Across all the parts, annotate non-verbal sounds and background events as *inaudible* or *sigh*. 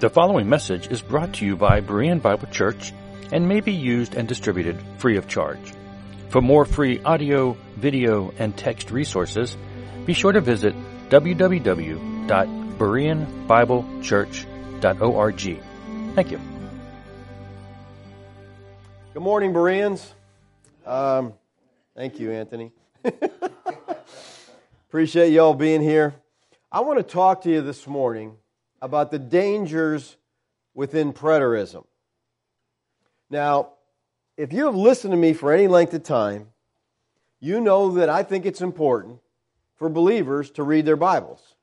The following message is brought to you by Berean Bible Church and may be used and distributed free of charge. For more free audio, video, and text resources, be sure to visit www.bereanbiblechurch.org. Thank you. Good morning, Bereans. Um, thank you, Anthony. *laughs* Appreciate you all being here. I want to talk to you this morning about the dangers within preterism. Now, if you have listened to me for any length of time, you know that I think it's important for believers to read their Bibles.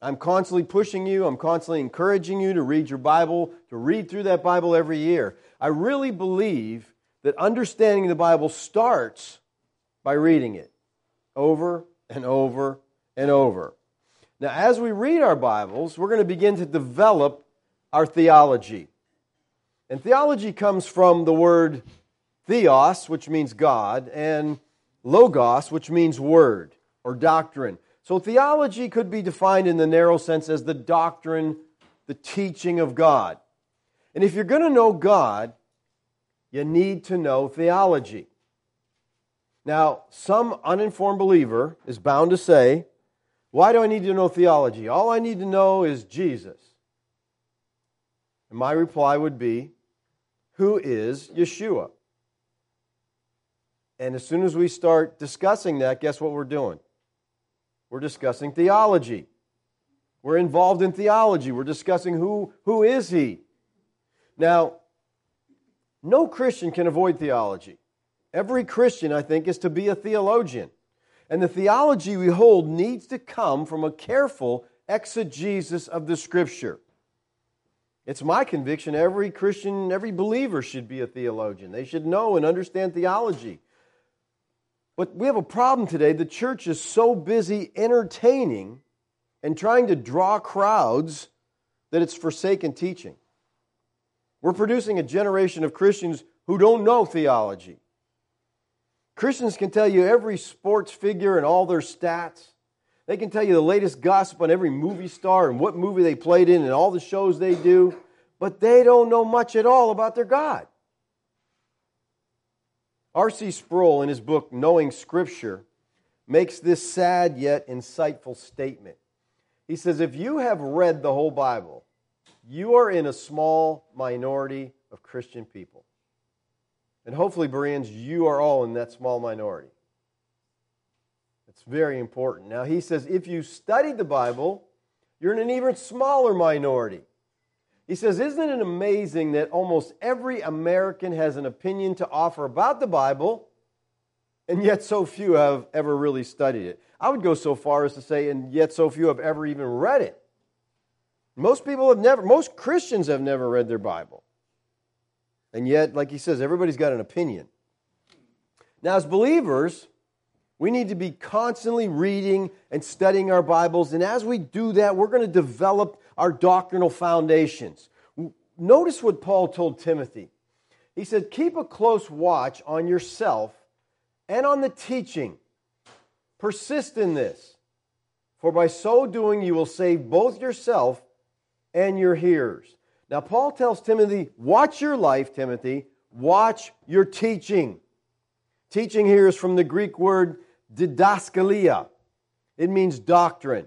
I'm constantly pushing you, I'm constantly encouraging you to read your Bible, to read through that Bible every year. I really believe that understanding the Bible starts by reading it over and over and over. Now, as we read our Bibles, we're going to begin to develop our theology. And theology comes from the word theos, which means God, and logos, which means word or doctrine. So, theology could be defined in the narrow sense as the doctrine, the teaching of God. And if you're going to know God, you need to know theology. Now, some uninformed believer is bound to say, why do I need to know theology? All I need to know is Jesus. And my reply would be, Who is Yeshua? And as soon as we start discussing that, guess what we're doing? We're discussing theology. We're involved in theology. We're discussing who, who is he. Now, no Christian can avoid theology. Every Christian, I think, is to be a theologian. And the theology we hold needs to come from a careful exegesis of the Scripture. It's my conviction every Christian, every believer should be a theologian. They should know and understand theology. But we have a problem today. The church is so busy entertaining and trying to draw crowds that it's forsaken teaching. We're producing a generation of Christians who don't know theology. Christians can tell you every sports figure and all their stats. They can tell you the latest gossip on every movie star and what movie they played in and all the shows they do, but they don't know much at all about their God. R.C. Sproul, in his book Knowing Scripture, makes this sad yet insightful statement. He says, If you have read the whole Bible, you are in a small minority of Christian people. And hopefully, Bereans, you are all in that small minority. It's very important. Now, he says if you studied the Bible, you're in an even smaller minority. He says, Isn't it amazing that almost every American has an opinion to offer about the Bible, and yet so few have ever really studied it? I would go so far as to say, and yet so few have ever even read it. Most people have never, most Christians have never read their Bible. And yet, like he says, everybody's got an opinion. Now, as believers, we need to be constantly reading and studying our Bibles. And as we do that, we're going to develop our doctrinal foundations. Notice what Paul told Timothy. He said, Keep a close watch on yourself and on the teaching. Persist in this, for by so doing you will save both yourself and your hearers. Now, Paul tells Timothy, watch your life, Timothy, watch your teaching. Teaching here is from the Greek word didaskalia, it means doctrine.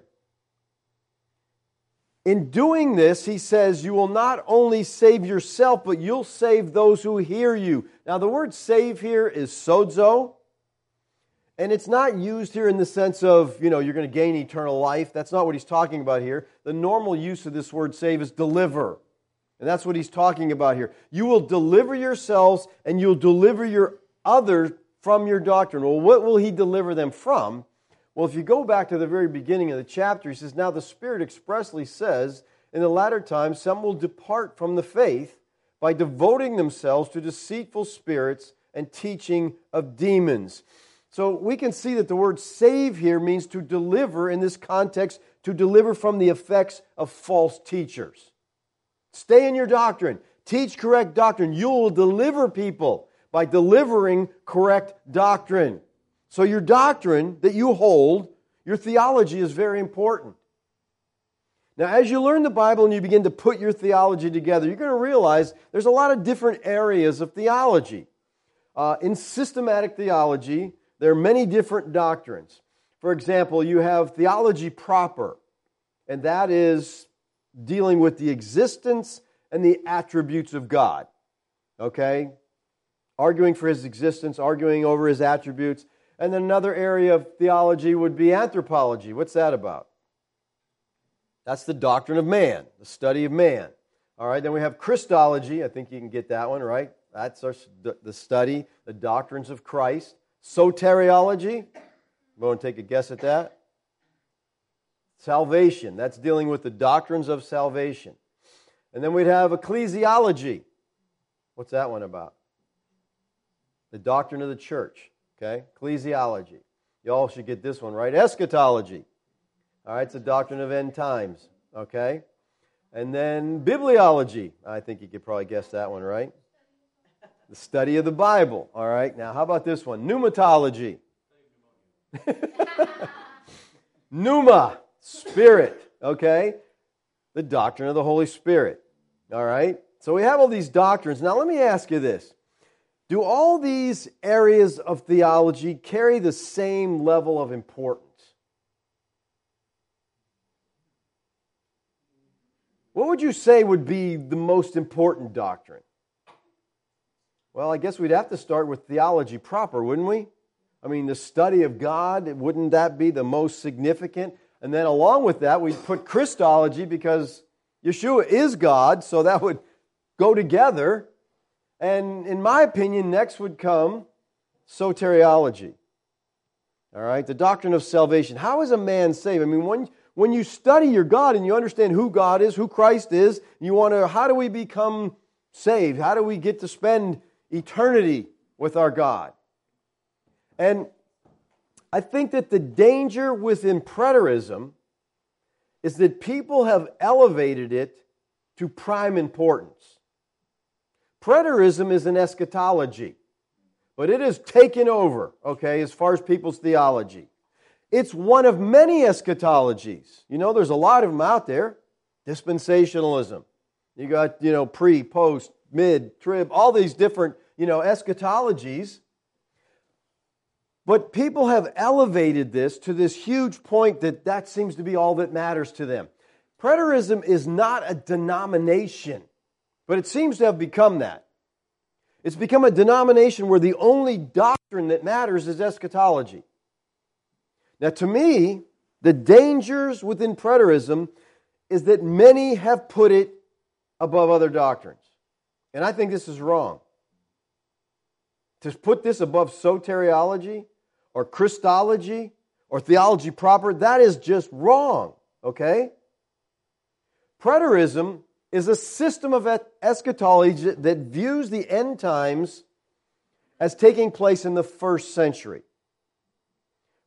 In doing this, he says, you will not only save yourself, but you'll save those who hear you. Now, the word save here is sozo, and it's not used here in the sense of, you know, you're going to gain eternal life. That's not what he's talking about here. The normal use of this word save is deliver. And that's what he's talking about here. You will deliver yourselves and you'll deliver your others from your doctrine. Well, what will he deliver them from? Well, if you go back to the very beginning of the chapter, he says, Now the Spirit expressly says, In the latter times, some will depart from the faith by devoting themselves to deceitful spirits and teaching of demons. So we can see that the word save here means to deliver in this context, to deliver from the effects of false teachers. Stay in your doctrine. Teach correct doctrine. You will deliver people by delivering correct doctrine. So, your doctrine that you hold, your theology is very important. Now, as you learn the Bible and you begin to put your theology together, you're going to realize there's a lot of different areas of theology. Uh, in systematic theology, there are many different doctrines. For example, you have theology proper, and that is dealing with the existence and the attributes of God. Okay? Arguing for his existence, arguing over his attributes. And then another area of theology would be anthropology. What's that about? That's the doctrine of man, the study of man. All right, then we have Christology. I think you can get that one, right? That's our, the study, the doctrines of Christ. Soteriology. Want and take a guess at that? Salvation. That's dealing with the doctrines of salvation. And then we'd have ecclesiology. What's that one about? The doctrine of the church. Okay? Ecclesiology. You all should get this one right. Eschatology. All right, it's the doctrine of end times. Okay? And then bibliology. I think you could probably guess that one, right? The study of the Bible. All right, now how about this one? Pneumatology. *laughs* Pneuma, spirit. Okay? The doctrine of the Holy Spirit. All right? So we have all these doctrines. Now let me ask you this Do all these areas of theology carry the same level of importance? What would you say would be the most important doctrine? Well, I guess we'd have to start with theology proper, wouldn't we? I mean, the study of God, wouldn't that be the most significant? And then along with that, we'd put Christology because Yeshua is God, so that would go together. And in my opinion, next would come soteriology. All right, the doctrine of salvation. How is a man saved? I mean, when when you study your God and you understand who God is, who Christ is, you want to, how do we become saved? How do we get to spend eternity with our God? And I think that the danger within preterism is that people have elevated it to prime importance. Preterism is an eschatology, but it has taken over, okay, as far as people's theology. It's one of many eschatologies. You know, there's a lot of them out there. Dispensationalism. You got, you know, pre, post, mid, trib, all these different, you know, eschatologies. But people have elevated this to this huge point that that seems to be all that matters to them. Preterism is not a denomination, but it seems to have become that. It's become a denomination where the only doctrine that matters is eschatology. Now, to me, the dangers within preterism is that many have put it above other doctrines. And I think this is wrong. To put this above soteriology or Christology or theology proper, that is just wrong, okay? Preterism is a system of eschatology that views the end times as taking place in the first century.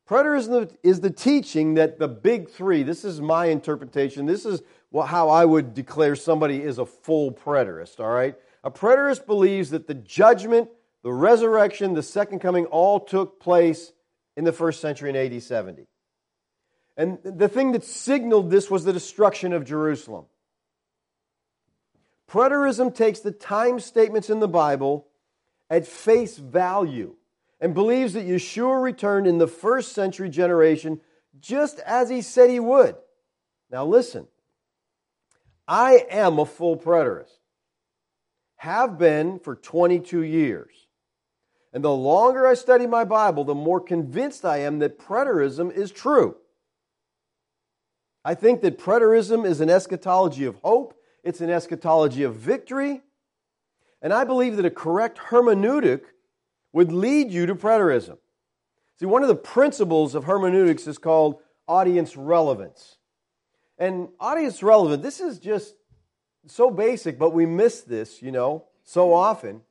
Preterism is the teaching that the big three, this is my interpretation, this is how I would declare somebody is a full preterist, all right? A preterist believes that the judgment, the resurrection, the second coming all took place in the first century in AD 70. And the thing that signaled this was the destruction of Jerusalem. Preterism takes the time statements in the Bible at face value and believes that Yeshua returned in the first century generation just as he said he would. Now, listen, I am a full preterist, have been for 22 years. And the longer I study my Bible, the more convinced I am that preterism is true. I think that preterism is an eschatology of hope, it's an eschatology of victory, and I believe that a correct hermeneutic would lead you to preterism. See, one of the principles of hermeneutics is called audience relevance. And audience relevance, this is just so basic, but we miss this, you know, so often.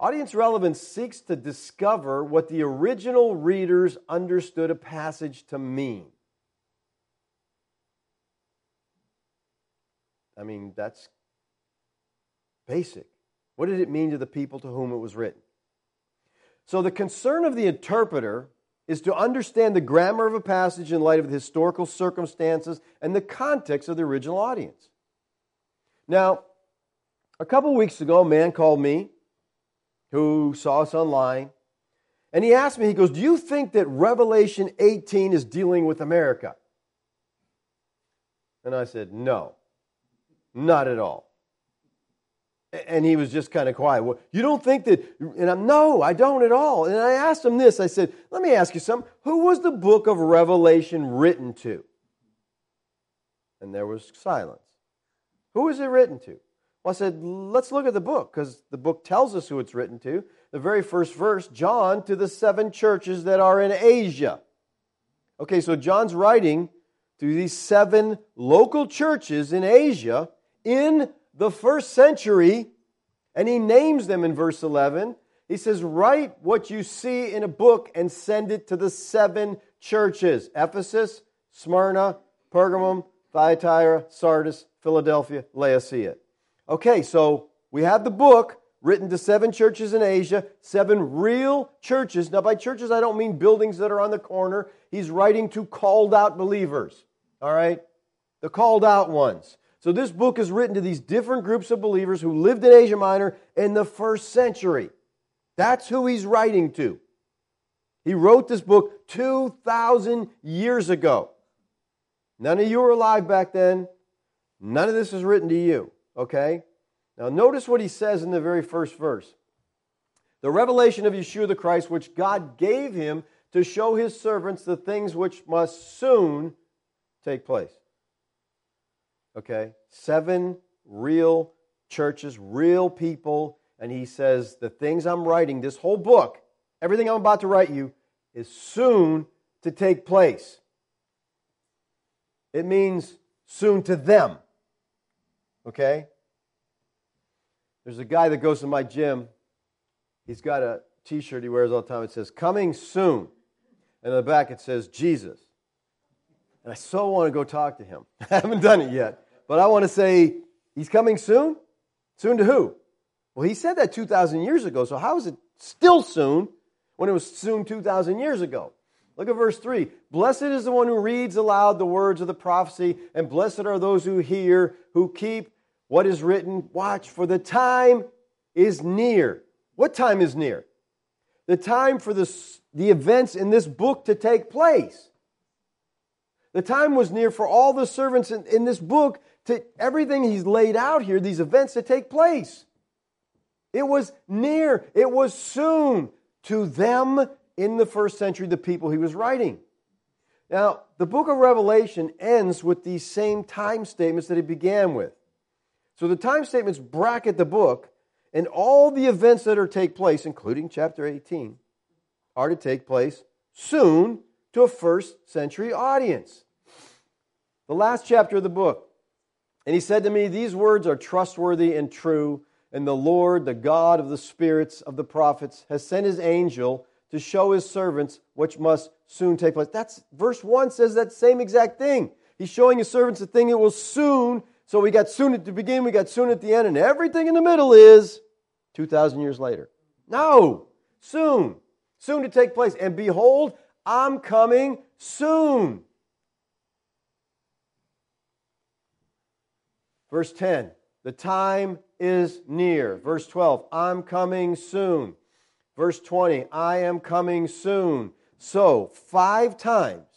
Audience relevance seeks to discover what the original readers understood a passage to mean. I mean, that's basic. What did it mean to the people to whom it was written? So the concern of the interpreter is to understand the grammar of a passage in light of the historical circumstances and the context of the original audience. Now, a couple weeks ago, a man called me who saw us online, and he asked me, he goes, Do you think that Revelation 18 is dealing with America? And I said, No, not at all. And he was just kind of quiet. Well, you don't think that, and I'm, no, I don't at all. And I asked him this I said, Let me ask you something. Who was the book of Revelation written to? And there was silence. Who was it written to? Well, I said, Let's look at the book because the book tells us who it's written to. The very first verse, John to the seven churches that are in Asia. Okay, so John's writing to these seven local churches in Asia in the first century, and he names them in verse 11. He says, Write what you see in a book and send it to the seven churches Ephesus, Smyrna, Pergamum, Thyatira, Sardis, Philadelphia, Laodicea. Okay, so we have the book written to seven churches in Asia, seven real churches. Now, by churches, I don't mean buildings that are on the corner. He's writing to called out believers, all right? The called out ones. So this book is written to these different groups of believers who lived in Asia Minor in the first century. That's who he's writing to. He wrote this book 2,000 years ago. None of you were alive back then. None of this is written to you, okay? Now, notice what he says in the very first verse the revelation of Yeshua the Christ, which God gave him to show his servants the things which must soon take place. Okay? Seven real churches, real people. And he says, The things I'm writing, this whole book, everything I'm about to write you, is soon to take place. It means soon to them. Okay? There's a guy that goes to my gym. He's got a t shirt he wears all the time. It says, Coming soon. And on the back it says, Jesus. And I so want to go talk to him. *laughs* I haven't done it yet. But I want to say, he's coming soon? Soon to who? Well, he said that 2,000 years ago, so how is it still soon when it was soon 2,000 years ago? Look at verse 3. Blessed is the one who reads aloud the words of the prophecy, and blessed are those who hear, who keep what is written. Watch, for the time is near. What time is near? The time for the, the events in this book to take place. The time was near for all the servants in, in this book to everything he's laid out here, these events to take place. It was near, it was soon to them in the first century, the people he was writing. Now, the book of Revelation ends with these same time statements that it began with. So the time statements bracket the book, and all the events that are take place, including chapter 18, are to take place soon to a first century audience. The last chapter of the book and he said to me, These words are trustworthy and true, and the Lord, the God of the spirits of the prophets, has sent his angel to show his servants which must soon take place. That's verse 1 says that same exact thing. He's showing his servants a thing that will soon. So we got soon at the beginning, we got soon at the end, and everything in the middle is 2,000 years later. No, soon, soon to take place. And behold, I'm coming soon. Verse 10, the time is near. Verse 12, I'm coming soon. Verse 20, I am coming soon. So, five times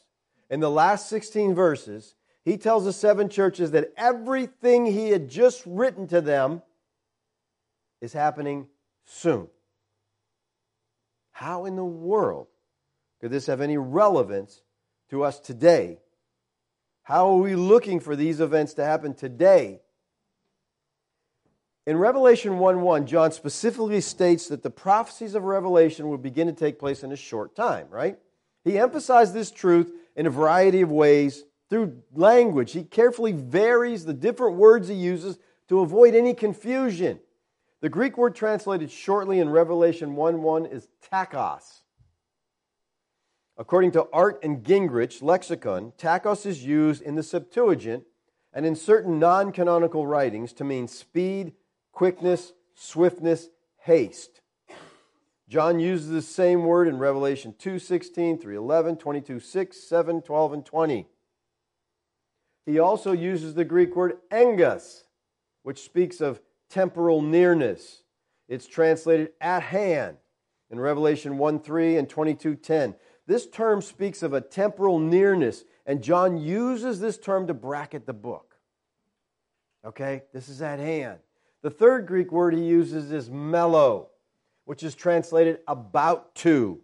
in the last 16 verses, he tells the seven churches that everything he had just written to them is happening soon. How in the world could this have any relevance to us today how are we looking for these events to happen today? In Revelation 1 1, John specifically states that the prophecies of Revelation will begin to take place in a short time, right? He emphasized this truth in a variety of ways through language. He carefully varies the different words he uses to avoid any confusion. The Greek word translated shortly in Revelation 1 1 is tachos. According to Arndt and Gingrich lexicon, tachos is used in the Septuagint and in certain non canonical writings to mean speed, quickness, swiftness, haste. John uses the same word in Revelation 2 16, 3 11, 22 6, 7, 12, and 20. He also uses the Greek word engus, which speaks of temporal nearness. It's translated at hand in Revelation 1 3 and 22 10. This term speaks of a temporal nearness, and John uses this term to bracket the book. Okay, this is at hand. The third Greek word he uses is melo, which is translated about to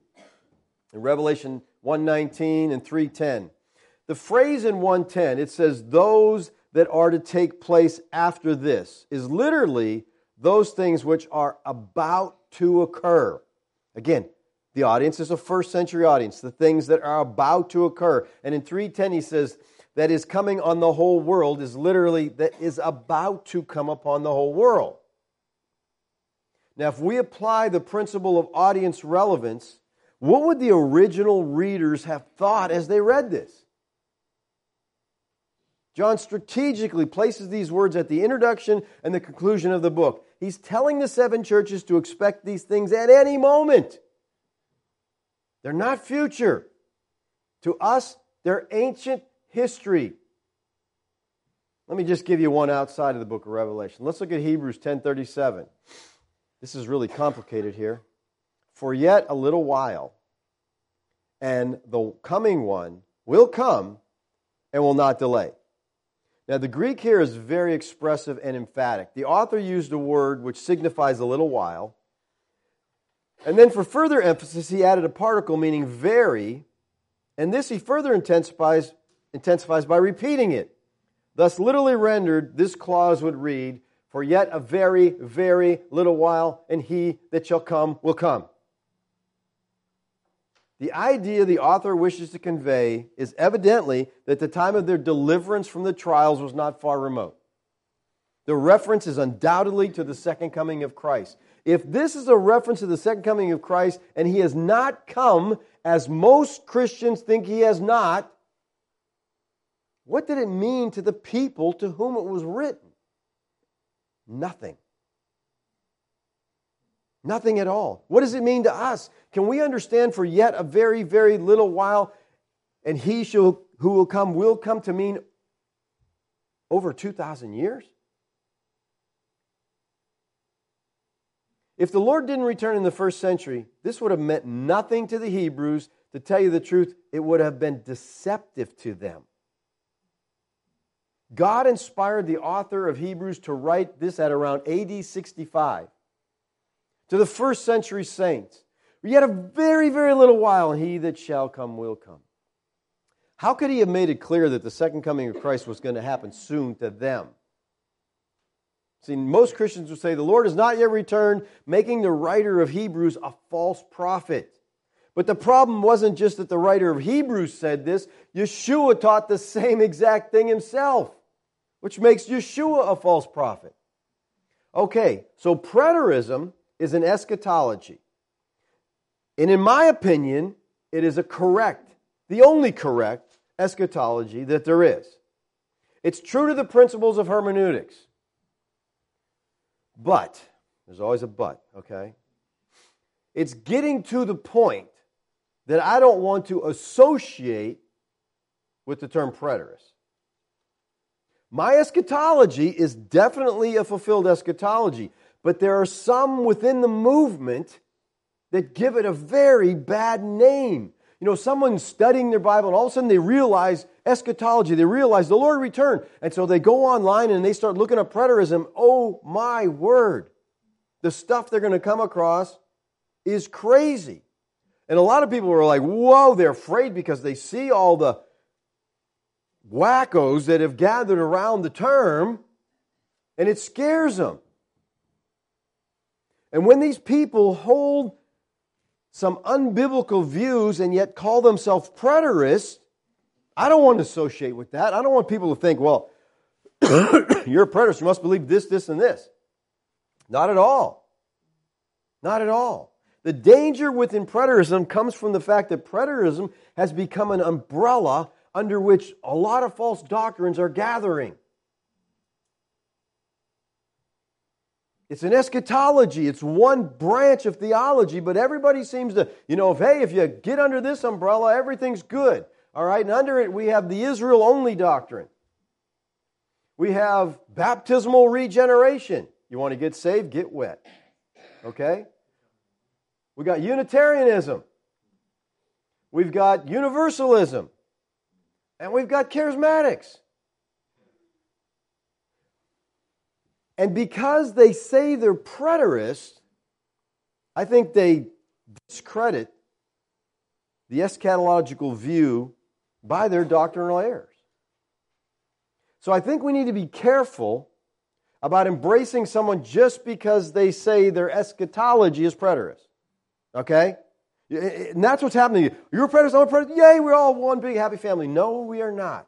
in Revelation 119 and 310. The phrase in 110, it says, those that are to take place after this, is literally those things which are about to occur. Again, the audience is a first century audience, the things that are about to occur. And in 310, he says, that is coming on the whole world is literally that is about to come upon the whole world. Now, if we apply the principle of audience relevance, what would the original readers have thought as they read this? John strategically places these words at the introduction and the conclusion of the book. He's telling the seven churches to expect these things at any moment. They're not future. To us, they're ancient history. Let me just give you one outside of the book of Revelation. Let's look at Hebrews 10:37. This is really complicated here. For yet a little while, and the coming one will come and will not delay. Now, the Greek here is very expressive and emphatic. The author used a word which signifies a little while. And then, for further emphasis, he added a particle meaning very. And this he further intensifies, intensifies by repeating it. Thus, literally rendered, this clause would read, For yet a very, very little while, and he that shall come will come. The idea the author wishes to convey is evidently that the time of their deliverance from the trials was not far remote. The reference is undoubtedly to the second coming of Christ. If this is a reference to the second coming of Christ and he has not come, as most Christians think he has not, what did it mean to the people to whom it was written? Nothing. Nothing at all. What does it mean to us? Can we understand for yet a very, very little while, and he shall, who will come will come to mean over 2,000 years? If the Lord didn't return in the first century, this would have meant nothing to the Hebrews. To tell you the truth, it would have been deceptive to them. God inspired the author of Hebrews to write this at around AD 65 to the first century saints. Yet a very, very little while, and he that shall come will come. How could he have made it clear that the second coming of Christ was going to happen soon to them? See, most Christians would say the Lord has not yet returned, making the writer of Hebrews a false prophet. But the problem wasn't just that the writer of Hebrews said this, Yeshua taught the same exact thing himself, which makes Yeshua a false prophet. Okay, so preterism is an eschatology. And in my opinion, it is a correct, the only correct eschatology that there is. It's true to the principles of hermeneutics. But, there's always a but, okay? It's getting to the point that I don't want to associate with the term preterist. My eschatology is definitely a fulfilled eschatology. But there are some within the movement that give it a very bad name. You know, someone's studying their Bible and all of a sudden they realize eschatology, they realize the Lord returned. And so they go online and they start looking up preterism. Oh my word. The stuff they're going to come across is crazy. And a lot of people are like, whoa, they're afraid because they see all the wackos that have gathered around the term and it scares them. And when these people hold some unbiblical views and yet call themselves preterists, I don't want to associate with that. I don't want people to think, well, *coughs* you're a preterist, you must believe this, this, and this. Not at all. Not at all. The danger within preterism comes from the fact that preterism has become an umbrella under which a lot of false doctrines are gathering. It's an eschatology. It's one branch of theology, but everybody seems to, you know, if hey, if you get under this umbrella, everything's good. All right, and under it we have the Israel only doctrine. We have baptismal regeneration. You want to get saved, get wet. Okay? We got Unitarianism. We've got Universalism. And we've got charismatics. And because they say they're preterists, I think they discredit the eschatological view by their doctrinal errors. So I think we need to be careful about embracing someone just because they say their eschatology is preterist. Okay? And that's what's happening. You're a preterist, I'm a preterist. Yay, we're all one big happy family. No, we are not.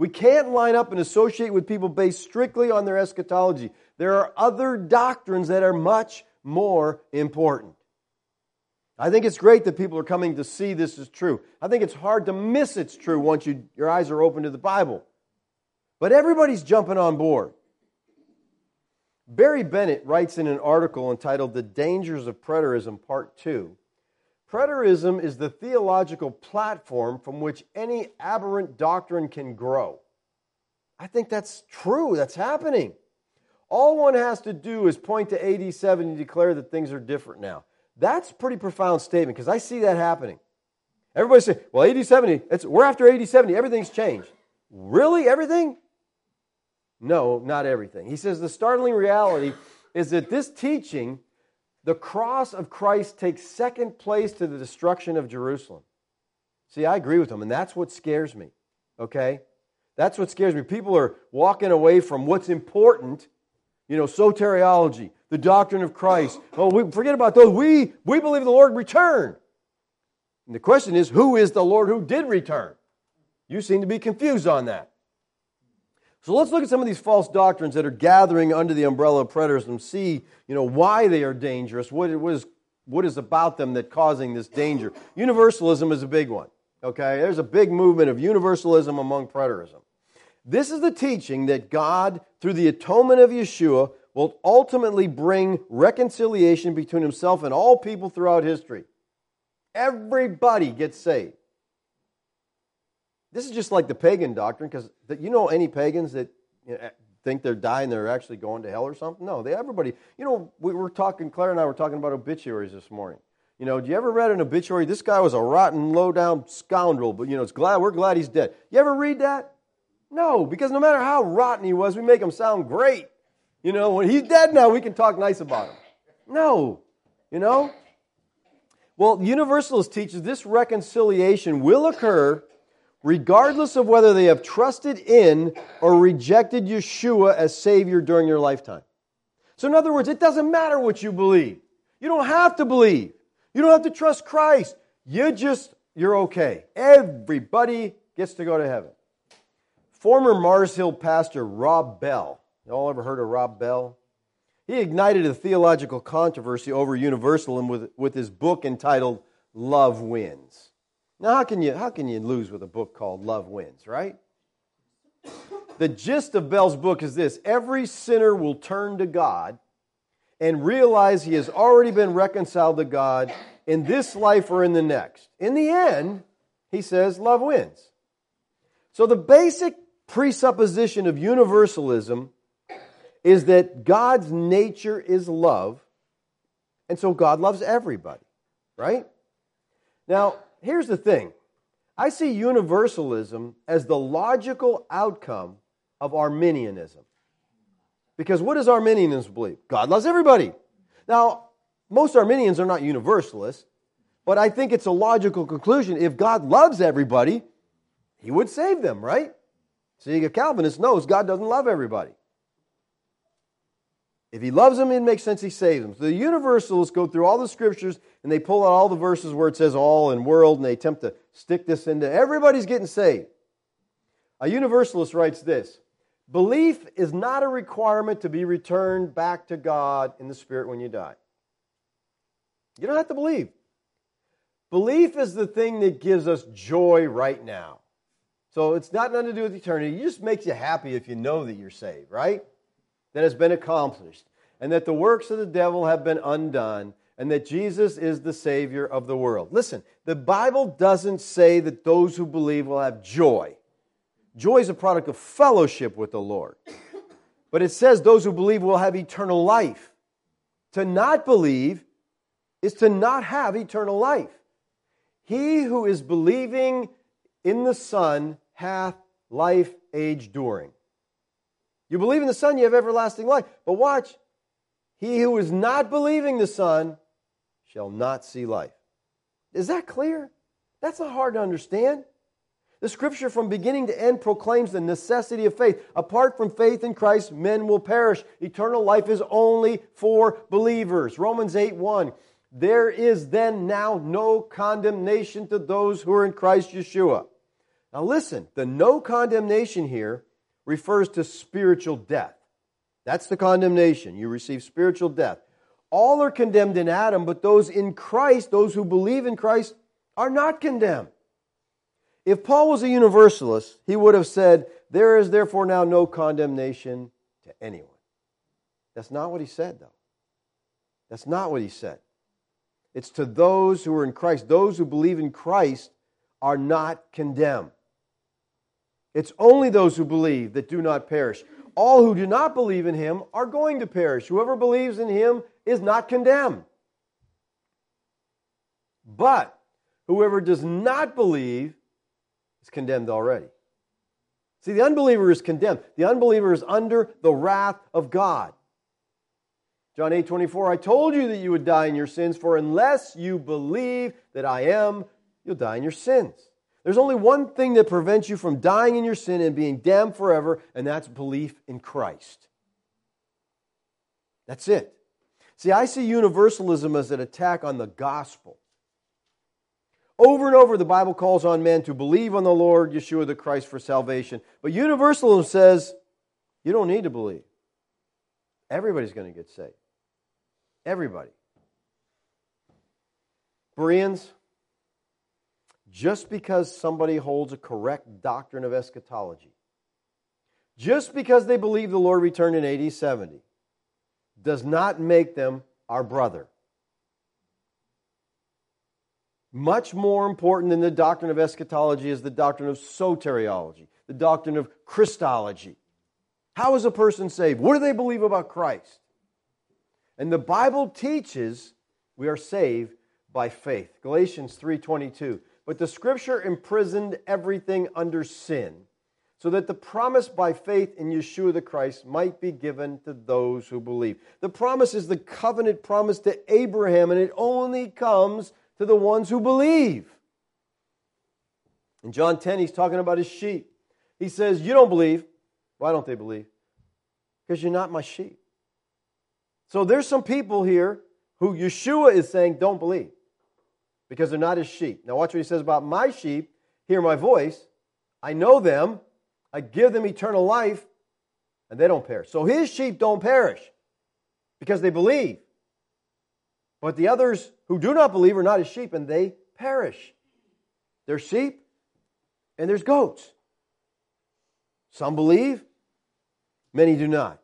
We can't line up and associate with people based strictly on their eschatology. There are other doctrines that are much more important. I think it's great that people are coming to see this is true. I think it's hard to miss it's true once you, your eyes are open to the Bible. But everybody's jumping on board. Barry Bennett writes in an article entitled The Dangers of Preterism, Part 2 Preterism is the theological platform from which any aberrant doctrine can grow. I think that's true. That's happening. All one has to do is point to AD 70 and declare that things are different now. That's a pretty profound statement because I see that happening. Everybody say, well, AD 70, we're after AD 70, everything's changed. Really? Everything? No, not everything. He says the startling reality is that this teaching the cross of Christ takes second place to the destruction of Jerusalem. See, I agree with him, and that's what scares me. Okay? That's what scares me. People are walking away from what's important, you know, soteriology, the doctrine of Christ. Oh, we forget about those. We, we believe the Lord returned. And the question is, who is the Lord who did return? You seem to be confused on that. So let's look at some of these false doctrines that are gathering under the umbrella of preterists and see, you know, why they are dangerous, what, what, is, what is about them that causing this danger. Universalism is a big one. Okay, there's a big movement of universalism among preterism. This is the teaching that God, through the atonement of Yeshua, will ultimately bring reconciliation between himself and all people throughout history. Everybody gets saved. This is just like the pagan doctrine, because you know any pagans that you know, think they're dying, they're actually going to hell or something? No, they everybody. You know, we were talking. Claire and I were talking about obituaries this morning. You know, do you ever read an obituary? This guy was a rotten, low-down scoundrel, but you know, it's glad we're glad he's dead. You ever read that? No, because no matter how rotten he was, we make him sound great. You know, when he's dead now, we can talk nice about him. No, you know. Well, Universalist teaches this reconciliation will occur regardless of whether they have trusted in or rejected Yeshua as Savior during your lifetime. So, in other words, it doesn't matter what you believe. You don't have to believe. You don't have to trust Christ. You just, you're okay. Everybody gets to go to heaven. Former Mars Hill pastor Rob Bell, y'all ever heard of Rob Bell? He ignited a theological controversy over universalism with, with his book entitled Love Wins. Now, how can you, how can you lose with a book called Love Wins, right? The gist of Bell's book is this every sinner will turn to God and realize he has already been reconciled to God in this life or in the next. In the end, he says, love wins. So the basic presupposition of universalism is that God's nature is love, and so God loves everybody, right? Now, here's the thing I see universalism as the logical outcome of Arminianism. Because what does Arminianism believe? God loves everybody. Now, most Arminians are not universalists, but I think it's a logical conclusion. If God loves everybody, he would save them, right? See, a Calvinist knows God doesn't love everybody. If he loves them, it makes sense he saves them. So the universalists go through all the scriptures and they pull out all the verses where it says all and world and they attempt to stick this into everybody's getting saved. A universalist writes this Belief is not a requirement to be returned back to God in the Spirit when you die. You don't have to believe. Belief is the thing that gives us joy right now. So it's not nothing to do with eternity. It just makes you happy if you know that you're saved, right? That has been accomplished, and that the works of the devil have been undone, and that Jesus is the Savior of the world. Listen, the Bible doesn't say that those who believe will have joy. Joy is a product of fellowship with the Lord. But it says those who believe will have eternal life. To not believe is to not have eternal life. He who is believing in the Son hath life age during. You believe in the Son, you have everlasting life. But watch, he who is not believing the Son shall not see life. Is that clear? That's not hard to understand. The scripture from beginning to end proclaims the necessity of faith. Apart from faith in Christ, men will perish. Eternal life is only for believers. Romans 8 1. There is then now no condemnation to those who are in Christ Yeshua. Now listen, the no condemnation here refers to spiritual death. That's the condemnation. You receive spiritual death. All are condemned in Adam, but those in Christ, those who believe in Christ, are not condemned. If Paul was a universalist, he would have said, There is therefore now no condemnation to anyone. That's not what he said, though. That's not what he said. It's to those who are in Christ. Those who believe in Christ are not condemned. It's only those who believe that do not perish. All who do not believe in him are going to perish. Whoever believes in him is not condemned. But whoever does not believe is condemned already. See, the unbeliever is condemned. The unbeliever is under the wrath of God. John 8 24, I told you that you would die in your sins, for unless you believe that I am, you'll die in your sins. There's only one thing that prevents you from dying in your sin and being damned forever, and that's belief in Christ. That's it. See, I see universalism as an attack on the gospel. Over and over, the Bible calls on men to believe on the Lord Yeshua the Christ for salvation. But universalism says you don't need to believe. Everybody's going to get saved. Everybody. Bereans, just because somebody holds a correct doctrine of eschatology, just because they believe the Lord returned in AD 70, does not make them our brother. Much more important than the doctrine of eschatology is the doctrine of soteriology, the doctrine of Christology. How is a person saved? What do they believe about Christ? And the Bible teaches we are saved by faith. Galatians 3:22. But the scripture imprisoned everything under sin, so that the promise by faith in Yeshua the Christ might be given to those who believe. The promise is the covenant promise to Abraham, and it only comes to the ones who believe. In John 10, he's talking about his sheep. He says, You don't believe. Why don't they believe? Because you're not my sheep. So there's some people here who Yeshua is saying don't believe because they're not his sheep. Now, watch what he says about my sheep hear my voice. I know them. I give them eternal life, and they don't perish. So his sheep don't perish because they believe. But the others who do not believe are not his sheep, and they perish. There's sheep and there's goats. Some believe, many do not.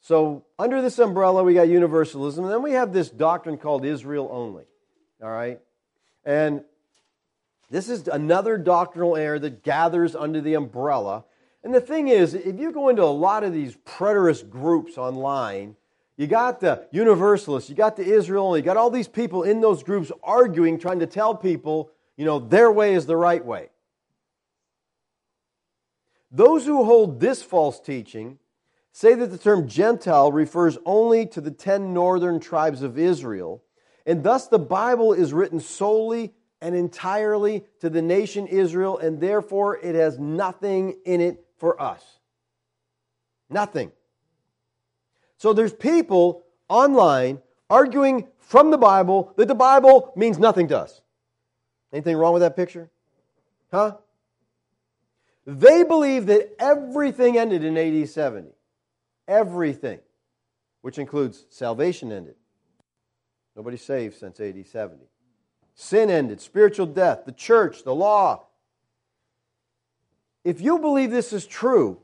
So, under this umbrella, we got universalism, and then we have this doctrine called Israel only. All right? And this is another doctrinal error that gathers under the umbrella. And the thing is, if you go into a lot of these preterist groups online, you got the universalists, you got the Israel, you got all these people in those groups arguing, trying to tell people, you know, their way is the right way. Those who hold this false teaching say that the term Gentile refers only to the ten northern tribes of Israel, and thus the Bible is written solely and entirely to the nation Israel, and therefore it has nothing in it for us. Nothing. So there's people online arguing from the Bible that the Bible means nothing to us. Anything wrong with that picture? Huh? They believe that everything ended in AD 70. Everything, which includes salvation ended. Nobody's saved since AD 70. Sin ended, spiritual death, the church, the law. If you believe this is true,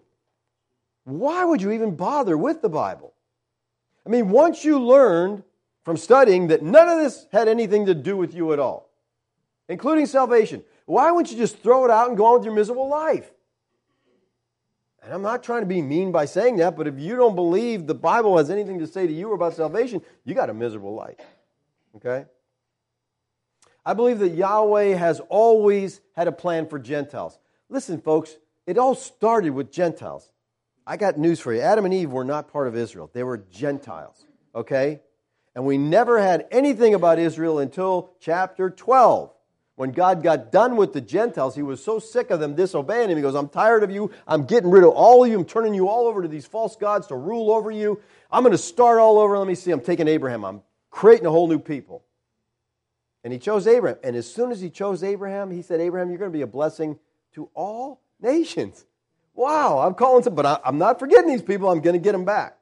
why would you even bother with the Bible? I mean, once you learned from studying that none of this had anything to do with you at all, including salvation, why wouldn't you just throw it out and go on with your miserable life? And I'm not trying to be mean by saying that, but if you don't believe the Bible has anything to say to you about salvation, you got a miserable life. Okay? I believe that Yahweh has always had a plan for Gentiles. Listen, folks, it all started with Gentiles. I got news for you. Adam and Eve were not part of Israel, they were Gentiles. Okay? And we never had anything about Israel until chapter 12. When God got done with the Gentiles, he was so sick of them disobeying him. He goes, I'm tired of you. I'm getting rid of all of you. I'm turning you all over to these false gods to rule over you. I'm going to start all over. Let me see. I'm taking Abraham. I'm creating a whole new people. And he chose Abraham. And as soon as he chose Abraham, he said, Abraham, you're going to be a blessing to all nations. Wow, I'm calling some, but I, I'm not forgetting these people. I'm going to get them back.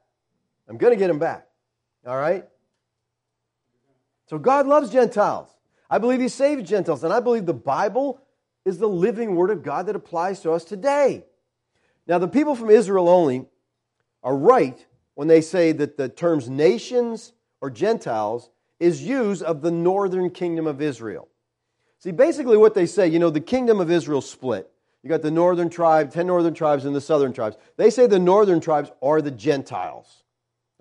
I'm going to get them back. All right? So God loves Gentiles. I believe He saved Gentiles, and I believe the Bible is the living Word of God that applies to us today. Now, the people from Israel only are right when they say that the terms nations or Gentiles is used of the northern kingdom of Israel. See, basically what they say, you know, the kingdom of Israel split. You got the northern tribe, 10 northern tribes, and the southern tribes. They say the northern tribes are the Gentiles.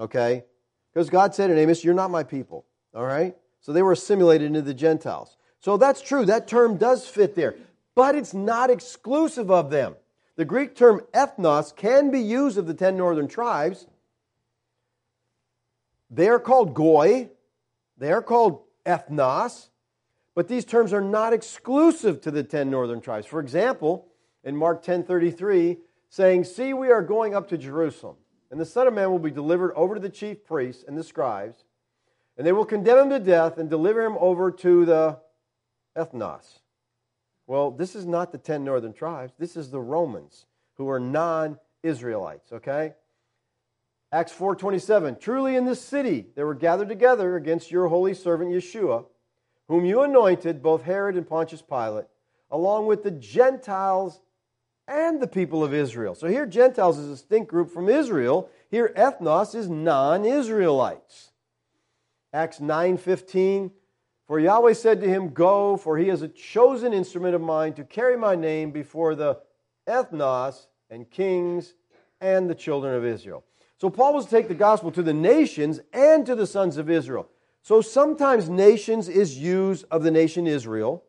Okay? Because God said in Amos, You're not my people. All right? So they were assimilated into the Gentiles. So that's true. That term does fit there. But it's not exclusive of them. The Greek term ethnos can be used of the 10 northern tribes. They are called goy, they are called ethnos, but these terms are not exclusive to the 10 northern tribes. For example, in Mark 10:33, saying, "See, we are going up to Jerusalem, and the Son of Man will be delivered over to the chief priests and the scribes, and they will condemn him to death and deliver him over to the ethnos." Well, this is not the 10 northern tribes. This is the Romans who are non-Israelites, okay? Acts 4:27 Truly in this city they were gathered together against your holy servant Yeshua whom you anointed both Herod and Pontius Pilate along with the Gentiles and the people of Israel. So here Gentiles is a distinct group from Israel. Here ethnos is non-Israelites. Acts 9:15 For Yahweh said to him, Go, for he is a chosen instrument of mine to carry my name before the ethnos and kings and the children of Israel. So Paul was to take the gospel to the nations and to the sons of Israel. So sometimes nations is used of the nation Israel.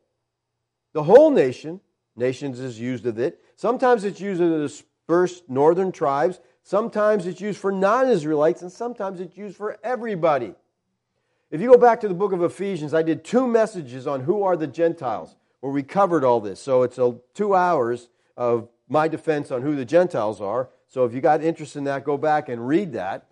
The whole nation, nations is used of it. Sometimes it's used of the dispersed northern tribes. Sometimes it's used for non Israelites, and sometimes it's used for everybody. If you go back to the book of Ephesians, I did two messages on who are the Gentiles, where we covered all this. So it's a, two hours of my defense on who the Gentiles are. So if you got interest in that, go back and read that.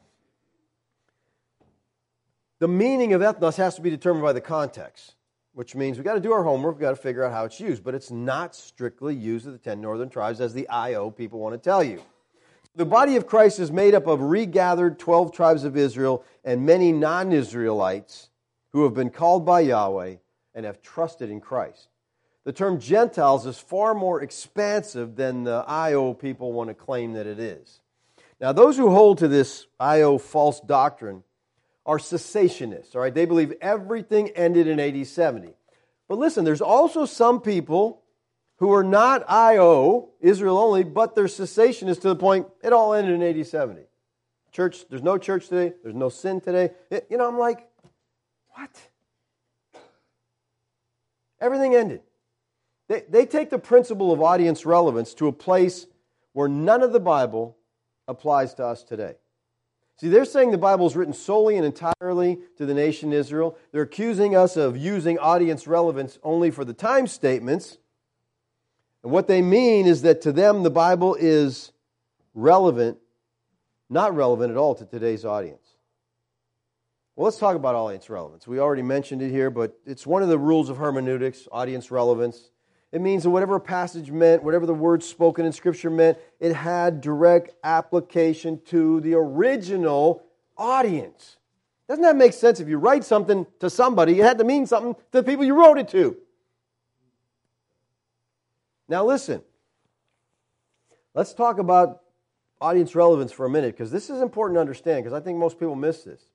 The meaning of ethnos has to be determined by the context, which means we've got to do our homework, we've got to figure out how it's used, but it's not strictly used of the 10 northern tribes as the IO people want to tell you. The body of Christ is made up of regathered 12 tribes of Israel and many non Israelites who have been called by Yahweh and have trusted in Christ. The term Gentiles is far more expansive than the IO people want to claim that it is. Now, those who hold to this IO false doctrine are cessationists, all right? They believe everything ended in AD 70. But listen, there's also some people who are not IO, Israel only, but they're cessationists to the point it all ended in AD 70. Church, there's no church today, there's no sin today. It, you know, I'm like, what? Everything ended. They, they take the principle of audience relevance to a place where none of the Bible applies to us today. See, they're saying the Bible is written solely and entirely to the nation Israel. They're accusing us of using audience relevance only for the time statements and what they mean is that to them, the Bible is relevant, not relevant at all to today's audience. Well, let's talk about audience relevance. We already mentioned it here, but it's one of the rules of hermeneutics, audience relevance. It means that whatever passage meant, whatever the words spoken in Scripture meant, it had direct application to the original audience. Doesn't that make sense? If you write something to somebody, it had to mean something to the people you wrote it to. Now, listen. Let's talk about audience relevance for a minute because this is important to understand because I think most people miss this.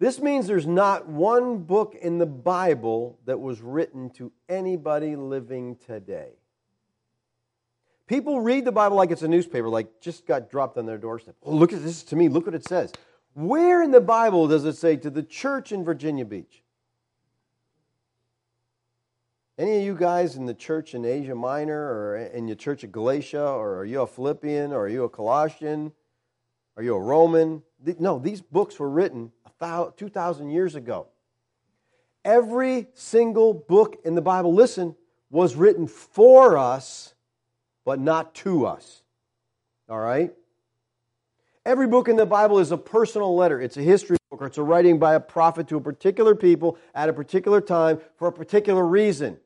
This means there's not one book in the Bible that was written to anybody living today. People read the Bible like it's a newspaper, like just got dropped on their doorstep. Oh, look at this to me. Look what it says. Where in the Bible does it say to the church in Virginia Beach? Any of you guys in the church in Asia Minor or in your church at Galatia, or are you a Philippian, or are you a Colossian? Are you a Roman? No, these books were written 2,000 years ago. Every single book in the Bible, listen, was written for us, but not to us. All right? Every book in the Bible is a personal letter. It's a history book, or it's a writing by a prophet to a particular people at a particular time for a particular reason.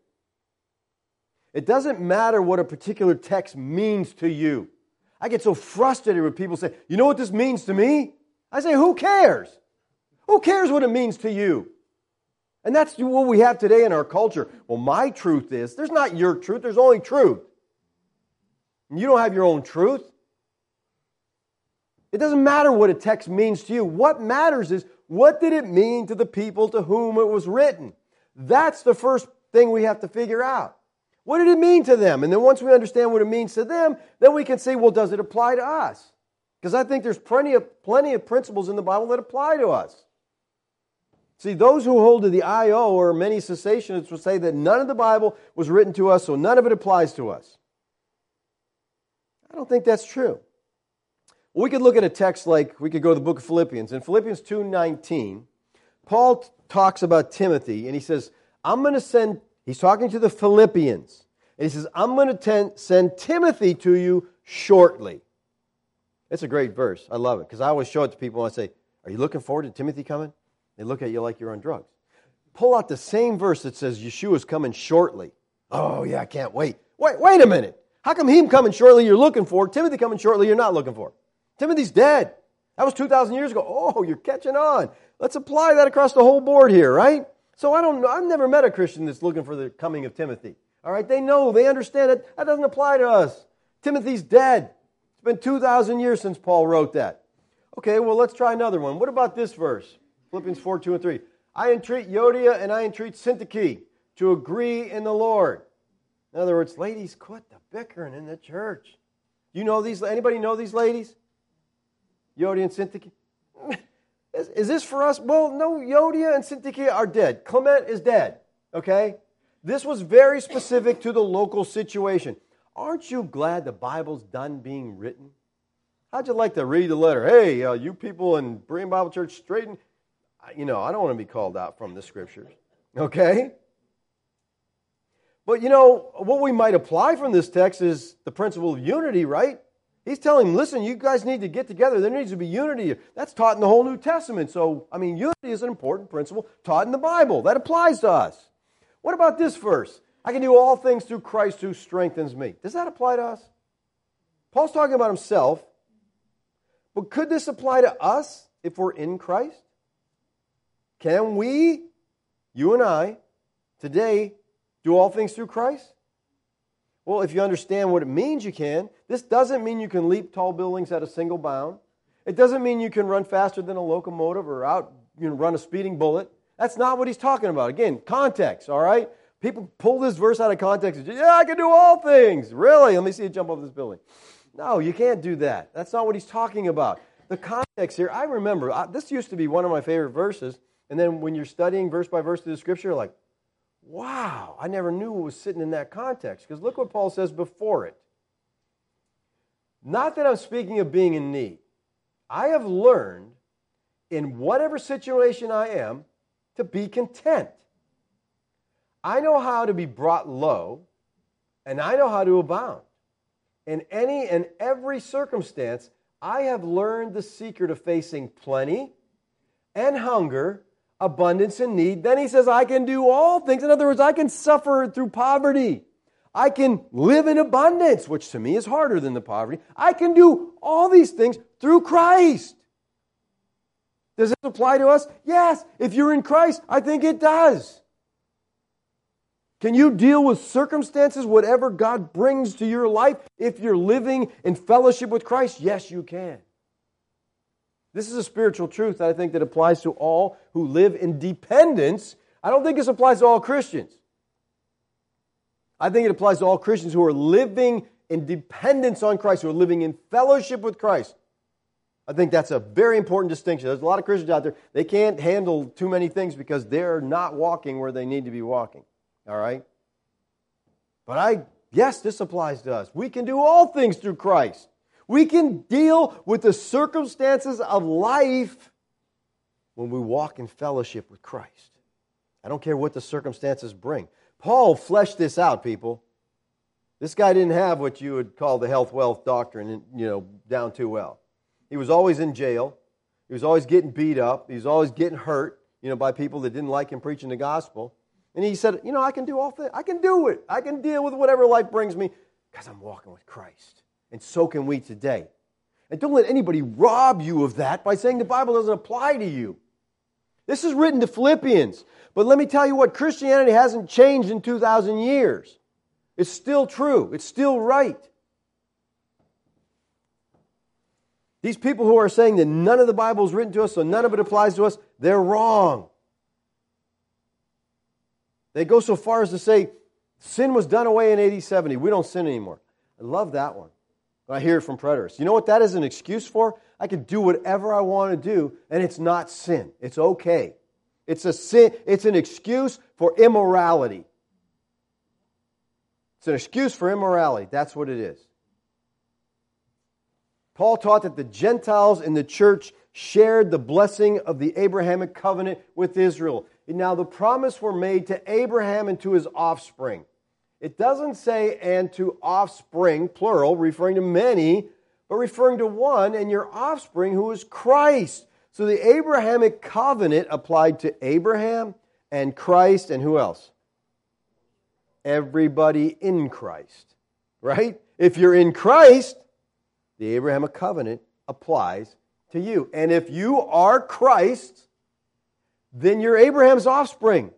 It doesn't matter what a particular text means to you. I get so frustrated when people say, You know what this means to me? I say, Who cares? Who cares what it means to you? And that's what we have today in our culture. Well, my truth is there's not your truth, there's only truth. And you don't have your own truth. It doesn't matter what a text means to you. What matters is what did it mean to the people to whom it was written? That's the first thing we have to figure out. What did it mean to them? And then once we understand what it means to them, then we can say, well, does it apply to us? Because I think there's plenty of, plenty of principles in the Bible that apply to us. See, those who hold to the IO or many cessationists will say that none of the Bible was written to us, so none of it applies to us. I don't think that's true. We could look at a text like we could go to the book of Philippians. In Philippians 2:19, Paul talks about Timothy and he says, "I'm going to send He's talking to the Philippians. And he says, I'm going to send Timothy to you shortly. It's a great verse. I love it because I always show it to people and I say, Are you looking forward to Timothy coming? They look at you like you're on drugs. Pull out the same verse that says Yeshua's coming shortly. Oh, yeah, I can't wait. Wait, wait a minute. How come him coming shortly you're looking for? Timothy coming shortly you're not looking for? Timothy's dead. That was 2,000 years ago. Oh, you're catching on. Let's apply that across the whole board here, right? So I don't know. I've never met a Christian that's looking for the coming of Timothy. All right, they know, they understand it. That doesn't apply to us. Timothy's dead. It's been 2,000 years since Paul wrote that. Okay, well, let's try another one. What about this verse? Philippians 4 2 and 3. I entreat Euodia and I entreat Syntyche to agree in the Lord. In other words, ladies, quit the bickering in the church. You know these? Anybody know these ladies? Euodia and Syntyche? *laughs* Is, is this for us? Well, no, Euodia and Syntyche are dead. Clement is dead, okay? This was very specific to the local situation. Aren't you glad the Bible's done being written? How'd you like to read the letter? Hey, uh, you people in Berean Bible Church, straighten. You know, I don't want to be called out from the scriptures, okay? But you know, what we might apply from this text is the principle of unity, right? He's telling them, listen, you guys need to get together. There needs to be unity. That's taught in the whole New Testament. So, I mean, unity is an important principle taught in the Bible. That applies to us. What about this verse? I can do all things through Christ who strengthens me. Does that apply to us? Paul's talking about himself. But could this apply to us if we're in Christ? Can we, you and I, today, do all things through Christ? Well, if you understand what it means, you can. This doesn't mean you can leap tall buildings at a single bound. It doesn't mean you can run faster than a locomotive or out, you know, run a speeding bullet. That's not what he's talking about. Again, context, all right? People pull this verse out of context yeah, I can do all things. Really? Let me see you jump off this building. No, you can't do that. That's not what he's talking about. The context here, I remember, I, this used to be one of my favorite verses. And then when you're studying verse by verse through the scripture, like, Wow, I never knew it was sitting in that context. Because look what Paul says before it. Not that I'm speaking of being in need. I have learned in whatever situation I am to be content. I know how to be brought low, and I know how to abound. In any and every circumstance, I have learned the secret of facing plenty and hunger abundance and need. Then he says, I can do all things. In other words, I can suffer through poverty. I can live in abundance, which to me is harder than the poverty. I can do all these things through Christ. Does this apply to us? Yes. If you're in Christ, I think it does. Can you deal with circumstances, whatever God brings to your life, if you're living in fellowship with Christ? Yes, you can. This is a spiritual truth that I think that applies to all who live in dependence. I don't think this applies to all Christians. I think it applies to all Christians who are living in dependence on Christ, who are living in fellowship with Christ. I think that's a very important distinction. There's a lot of Christians out there, they can't handle too many things because they're not walking where they need to be walking. All right? But I, yes, this applies to us. We can do all things through Christ. We can deal with the circumstances of life when we walk in fellowship with Christ. I don't care what the circumstances bring. Paul fleshed this out, people. This guy didn't have what you would call the health wealth doctrine, you know, down too well. He was always in jail. He was always getting beat up. He was always getting hurt, you know, by people that didn't like him preaching the gospel. And he said, you know, I can do all things. I can do it. I can deal with whatever life brings me because I'm walking with Christ. And so can we today. And don't let anybody rob you of that by saying the Bible doesn't apply to you. This is written to Philippians. But let me tell you what Christianity hasn't changed in 2,000 years. It's still true, it's still right. These people who are saying that none of the Bible is written to us, so none of it applies to us, they're wrong. They go so far as to say sin was done away in AD 70. We don't sin anymore. I love that one. I hear it from preterists. You know what that is an excuse for? I can do whatever I want to do, and it's not sin. It's okay. It's a sin, it's an excuse for immorality. It's an excuse for immorality. That's what it is. Paul taught that the Gentiles in the church shared the blessing of the Abrahamic covenant with Israel. Now, the promise were made to Abraham and to his offspring. It doesn't say, and to offspring, plural, referring to many, but referring to one and your offspring who is Christ. So the Abrahamic covenant applied to Abraham and Christ and who else? Everybody in Christ, right? If you're in Christ, the Abrahamic covenant applies to you. And if you are Christ, then you're Abraham's offspring.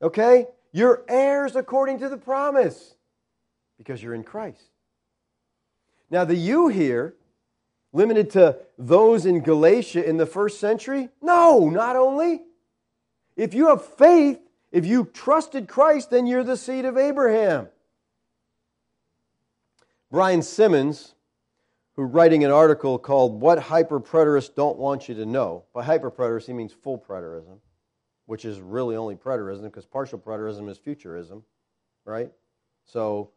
Okay? You're heirs according to the promise because you're in Christ. Now, the you here, limited to those in Galatia in the first century? No, not only. If you have faith, if you trusted Christ, then you're the seed of Abraham. Brian Simmons who writing an article called What Hyperpreterists Don't Want You to Know. By hyperpreterist, he means full preterism, which is really only preterism because partial preterism is futurism, right? So,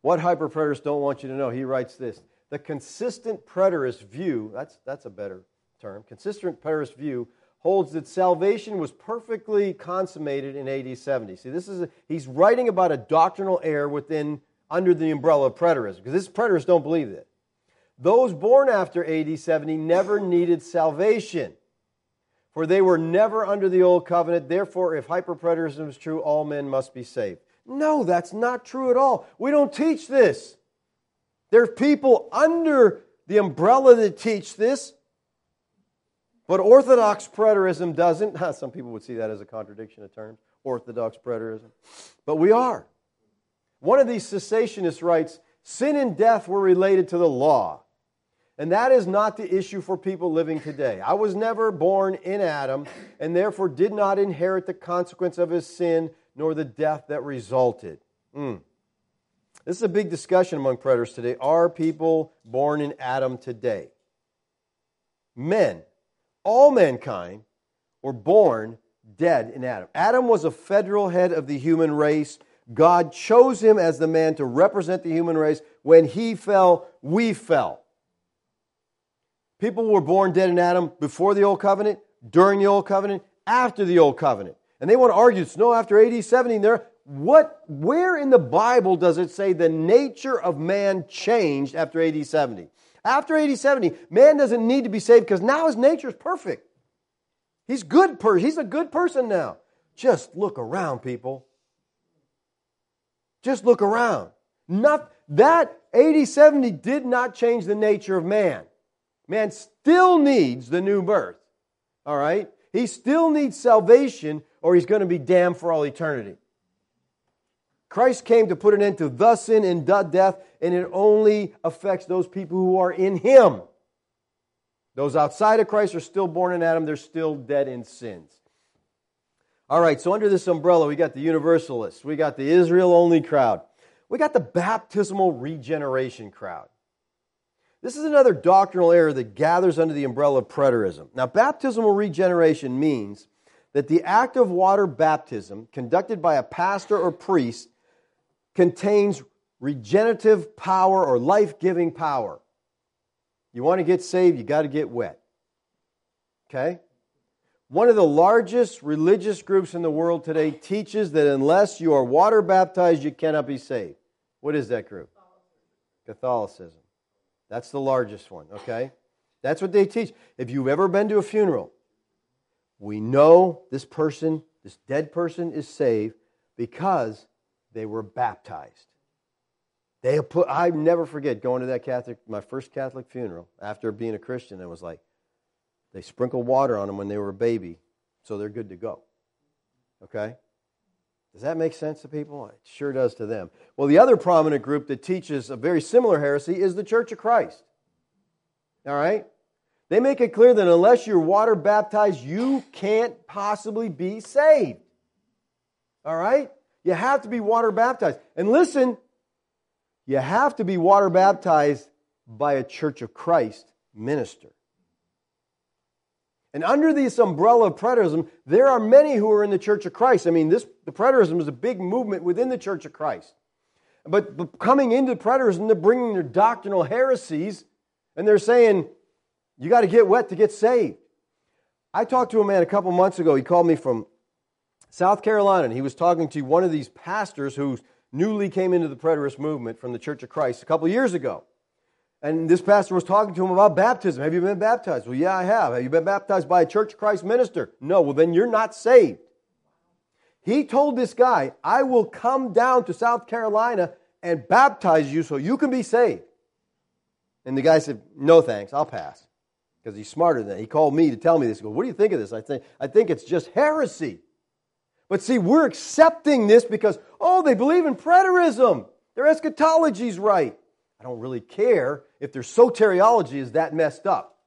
what hyperpreterists don't want you to know, he writes this. The consistent preterist view, that's, that's a better term, consistent preterist view holds that salvation was perfectly consummated in AD 70. See, this is a, he's writing about a doctrinal error within under the umbrella of preterism because this preterists don't believe that. Those born after AD 70 never needed salvation, for they were never under the old covenant. Therefore, if hyperpreterism is true, all men must be saved. No, that's not true at all. We don't teach this. There are people under the umbrella that teach this, but Orthodox preterism doesn't. *laughs* Some people would see that as a contradiction of terms, Orthodox preterism. But we are. One of these cessationists writes Sin and death were related to the law. And that is not the issue for people living today. I was never born in Adam and therefore did not inherit the consequence of his sin nor the death that resulted. Mm. This is a big discussion among preterists today. Are people born in Adam today? Men, all mankind, were born dead in Adam. Adam was a federal head of the human race. God chose him as the man to represent the human race. When he fell, we fell. People were born dead in Adam before the Old Covenant, during the Old Covenant, after the Old Covenant. And they want to argue, it's no, after AD 70, there. What, where in the Bible does it say the nature of man changed after AD 70? After AD 70, man doesn't need to be saved because now his nature is perfect. He's good per- he's a good person now. Just look around, people. Just look around. Not, that AD 70 did not change the nature of man. Man still needs the new birth. All right? He still needs salvation or he's going to be damned for all eternity. Christ came to put an end to the sin and the death, and it only affects those people who are in Him. Those outside of Christ are still born in Adam, they're still dead in sins. All right, so under this umbrella, we got the Universalists, we got the Israel only crowd, we got the baptismal regeneration crowd. This is another doctrinal error that gathers under the umbrella of preterism. Now, baptismal regeneration means that the act of water baptism conducted by a pastor or priest contains regenerative power or life giving power. You want to get saved, you got to get wet. Okay? One of the largest religious groups in the world today teaches that unless you are water baptized, you cannot be saved. What is that group? Catholicism. That's the largest one, okay? That's what they teach. If you've ever been to a funeral, we know this person, this dead person, is saved because they were baptized. They put, I never forget going to that Catholic, my first Catholic funeral after being a Christian. It was like, they sprinkled water on them when they were a baby, so they're good to go. Okay? Does that make sense to people? It sure does to them. Well, the other prominent group that teaches a very similar heresy is the Church of Christ. All right? They make it clear that unless you're water baptized, you can't possibly be saved. All right? You have to be water baptized. And listen, you have to be water baptized by a Church of Christ minister. And under this umbrella of preterism, there are many who are in the Church of Christ. I mean, this the preterism is a big movement within the Church of Christ. But, but coming into preterism, they're bringing their doctrinal heresies, and they're saying, you got to get wet to get saved. I talked to a man a couple months ago. He called me from South Carolina, and he was talking to one of these pastors who newly came into the preterist movement from the Church of Christ a couple years ago. And this pastor was talking to him about baptism. Have you been baptized? Well, yeah, I have. Have you been baptized by a Church Christ minister? No. Well, then you're not saved. He told this guy, I will come down to South Carolina and baptize you so you can be saved. And the guy said, No thanks, I'll pass. Because he's smarter than that. He called me to tell me this. He goes, What do you think of this? I think, I think it's just heresy. But see, we're accepting this because, oh, they believe in preterism. Their eschatology's right. I don't really care if their soteriology is that messed up.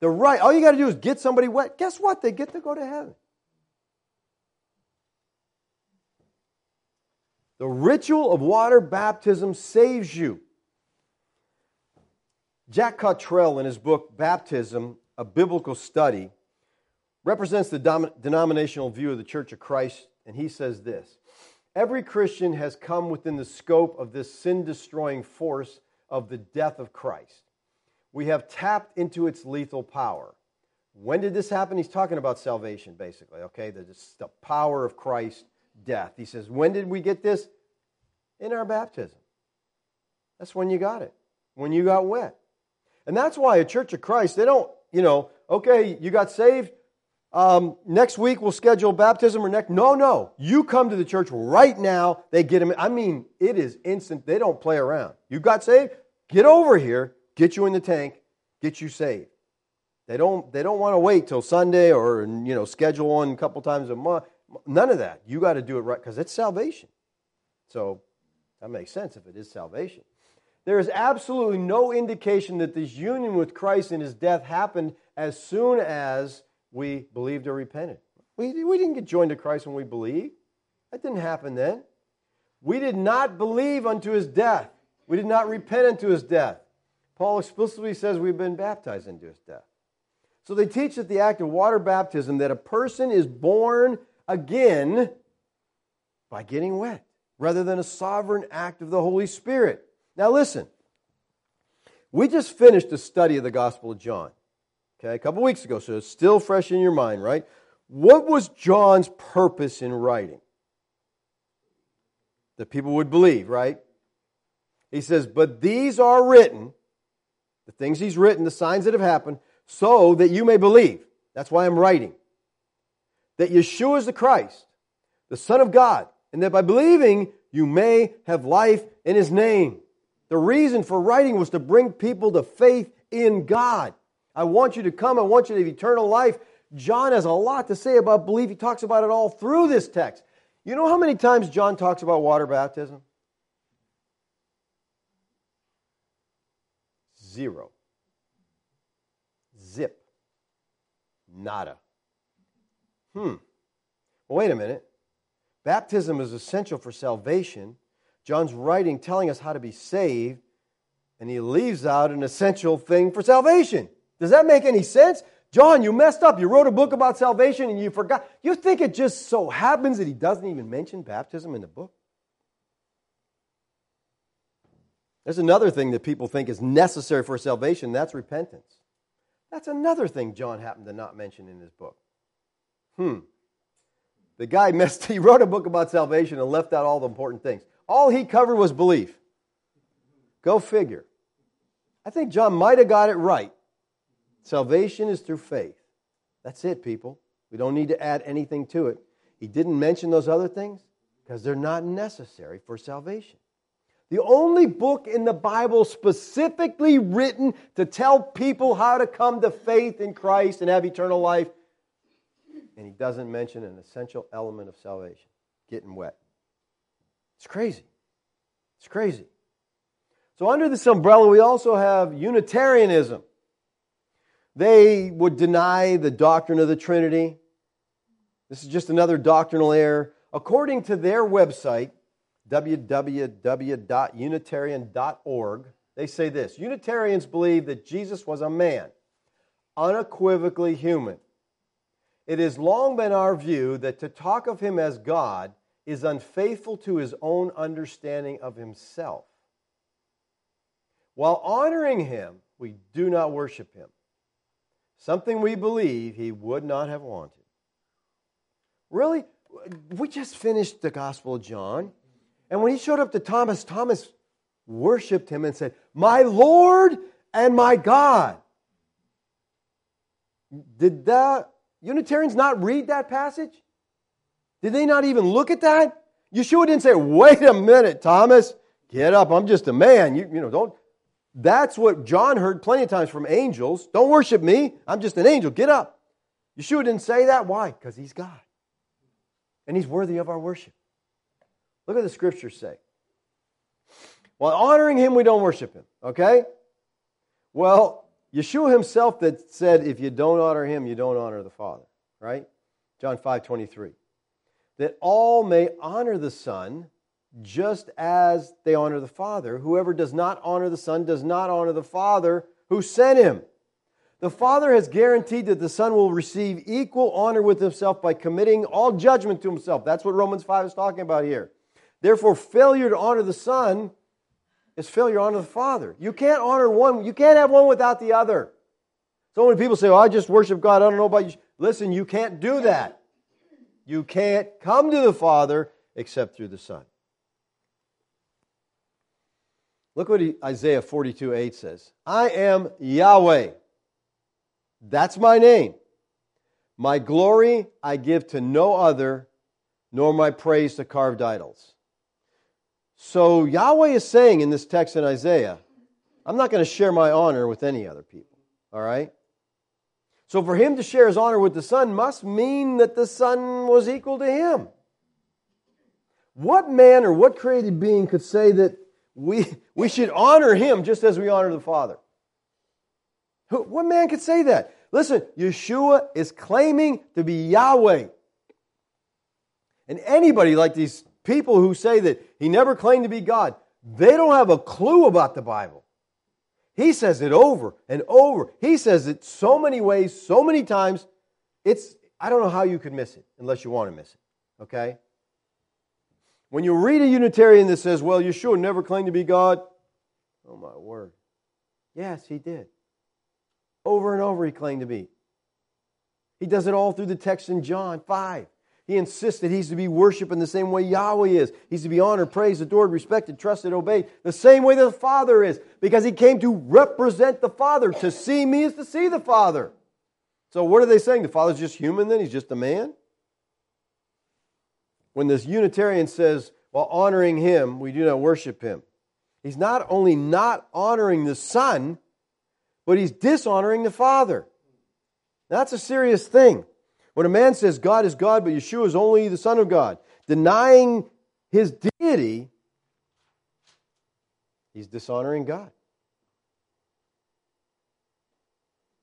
The right, all you got to do is get somebody wet. Guess what? They get to go to heaven. The ritual of water baptism saves you. Jack Cottrell, in his book Baptism, a Biblical Study, represents the denominational view of the Church of Christ, and he says this Every Christian has come within the scope of this sin destroying force of the death of Christ. We have tapped into its lethal power. When did this happen? He's talking about salvation, basically, okay? The, the power of Christ's death. He says, When did we get this? In our baptism. That's when you got it, when you got wet. And that's why a church of Christ, they don't, you know, okay, you got saved, um, next week we'll schedule baptism or next. No, no. You come to the church right now. They get them. I mean, it is instant. They don't play around. You got saved? Get over here, get you in the tank, get you saved. They don't, they don't want to wait till Sunday or, you know, schedule one a couple times a month. None of that. You got to do it right because it's salvation. So that makes sense if it is salvation. There is absolutely no indication that this union with Christ in his death happened as soon as we believed or repented. We, we didn't get joined to Christ when we believed. That didn't happen then. We did not believe unto his death. We did not repent unto his death. Paul explicitly says we've been baptized into his death. So they teach that the act of water baptism that a person is born again by getting wet rather than a sovereign act of the Holy Spirit. Now listen. We just finished a study of the Gospel of John okay, a couple weeks ago, so it's still fresh in your mind, right? What was John's purpose in writing? That people would believe, right? He says, But these are written, the things he's written, the signs that have happened, so that you may believe. That's why I'm writing. That Yeshua is the Christ, the Son of God, and that by believing you may have life in his name. The reason for writing was to bring people to faith in God. I want you to come. I want you to have eternal life. John has a lot to say about belief. He talks about it all through this text. You know how many times John talks about water baptism? Zero. Zip. Nada. Hmm. Well, wait a minute. Baptism is essential for salvation. John's writing telling us how to be saved, and he leaves out an essential thing for salvation. Does that make any sense? John, you messed up. You wrote a book about salvation and you forgot. You think it just so happens that he doesn't even mention baptism in the book? There's another thing that people think is necessary for salvation, that's repentance. That's another thing John happened to not mention in his book. Hmm. The guy *laughs* messed, he wrote a book about salvation and left out all the important things. All he covered was belief. Go figure. I think John might have got it right. Salvation is through faith. That's it, people. We don't need to add anything to it. He didn't mention those other things because they're not necessary for salvation. The only book in the Bible specifically written to tell people how to come to faith in Christ and have eternal life. And he doesn't mention an essential element of salvation getting wet. It's crazy. It's crazy. So, under this umbrella, we also have Unitarianism. They would deny the doctrine of the Trinity. This is just another doctrinal error. According to their website, www.unitarian.org, they say this Unitarians believe that Jesus was a man, unequivocally human. It has long been our view that to talk of him as God is unfaithful to his own understanding of himself. While honoring him, we do not worship him, something we believe he would not have wanted. Really? We just finished the Gospel of John. And when he showed up to Thomas, Thomas worshiped him and said, My Lord and my God. Did the Unitarians not read that passage? Did they not even look at that? Yeshua didn't say, Wait a minute, Thomas, get up. I'm just a man. You, you know, don't. That's what John heard plenty of times from angels. Don't worship me. I'm just an angel. Get up. Yeshua didn't say that. Why? Because he's God. And he's worthy of our worship. Look what the scriptures say. While honoring him, we don't worship him. Okay? Well, Yeshua himself that said, if you don't honor him, you don't honor the Father. Right? John 5 23. That all may honor the Son just as they honor the Father. Whoever does not honor the Son does not honor the Father who sent him. The Father has guaranteed that the Son will receive equal honor with himself by committing all judgment to himself. That's what Romans 5 is talking about here. Therefore, failure to honor the Son is failure to honor the Father. You can't honor one, you can't have one without the other. So many people say, oh, I just worship God, I don't know about you. Listen, you can't do that. You can't come to the Father except through the Son. Look what Isaiah 42 8 says I am Yahweh. That's my name. My glory I give to no other, nor my praise to carved idols. So Yahweh is saying in this text in Isaiah, I'm not going to share my honor with any other people. All right? So for him to share his honor with the Son must mean that the Son was equal to him. What man or what created being could say that we, we should honor him just as we honor the Father? What man could say that? Listen, Yeshua is claiming to be Yahweh. And anybody like these people who say that he never claimed to be God, they don't have a clue about the Bible. He says it over and over. He says it so many ways, so many times. It's I don't know how you could miss it unless you want to miss it. Okay? When you read a Unitarian that says, well, Yeshua never claimed to be God, oh my word. Yes, he did. Over and over he claimed to be. He does it all through the text in John 5. He insists that he's to be worshiped in the same way Yahweh is. He's to be honored, praised, adored, respected, trusted, obeyed, the same way the Father is, because he came to represent the Father. To see me is to see the Father. So, what are they saying? The Father's just human then? He's just a man? When this Unitarian says, while honoring him, we do not worship him, he's not only not honoring the Son, but he's dishonoring the Father. That's a serious thing. When a man says God is God, but Yeshua is only the Son of God, denying his deity, he's dishonoring God.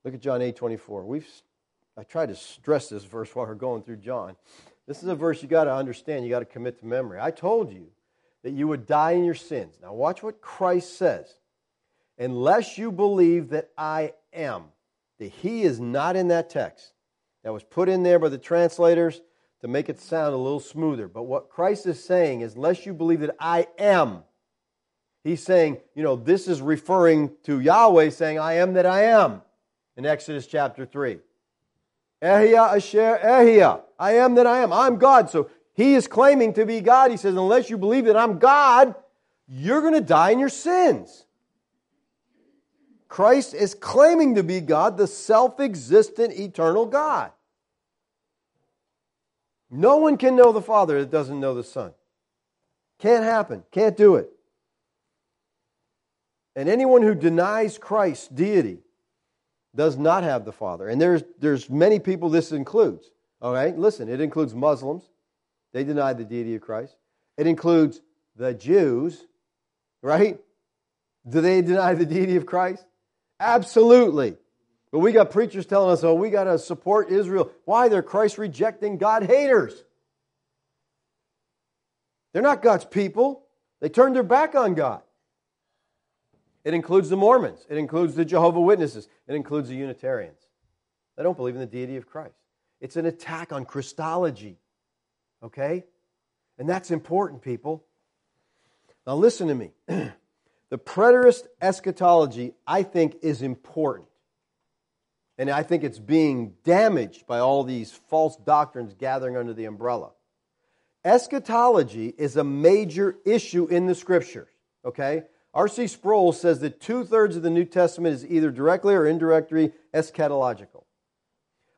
Look at John 8 24. We've, I tried to stress this verse while we're going through John. This is a verse you got to understand, you got to commit to memory. I told you that you would die in your sins. Now, watch what Christ says. Unless you believe that I am, that He is not in that text. That was put in there by the translators to make it sound a little smoother. But what Christ is saying is, unless you believe that I am, He's saying, you know, this is referring to Yahweh saying, I am that I am in Exodus chapter 3. Ehyeh Asher Ehyeh. I am that I am. I'm God. So he is claiming to be God. He says, unless you believe that I'm God, you're going to die in your sins. Christ is claiming to be God, the self existent, eternal God. No one can know the Father that doesn't know the Son. Can't happen. Can't do it. And anyone who denies Christ's deity does not have the Father. And there's, there's many people this includes. All right, listen, it includes Muslims. They deny the deity of Christ. It includes the Jews, right? Do they deny the deity of Christ? Absolutely. But we got preachers telling us, oh, we got to support Israel. Why? They're Christ rejecting God haters. They're not God's people. They turned their back on God. It includes the Mormons. It includes the Jehovah Witnesses. It includes the Unitarians. They don't believe in the deity of Christ. It's an attack on Christology. Okay? And that's important, people. Now, listen to me. *clears throat* the preterist eschatology, I think, is important. And I think it's being damaged by all these false doctrines gathering under the umbrella. Eschatology is a major issue in the scriptures. Okay? R.C. Sproul says that two thirds of the New Testament is either directly or indirectly eschatological.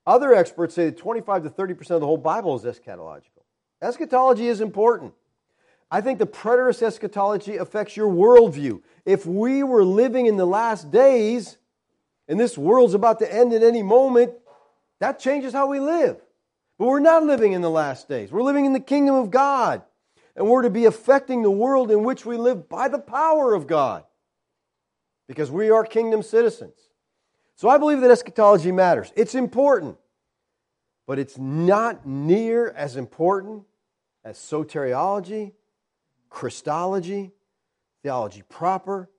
Other experts say that 25 to 30% of the whole Bible is eschatological. Eschatology is important. I think the preterist eschatology affects your worldview. If we were living in the last days and this world's about to end at any moment, that changes how we live. But we're not living in the last days. We're living in the kingdom of God and we're to be affecting the world in which we live by the power of God because we are kingdom citizens. So I believe that eschatology matters. It's important, but it's not near as important as soteriology, Christology, theology proper.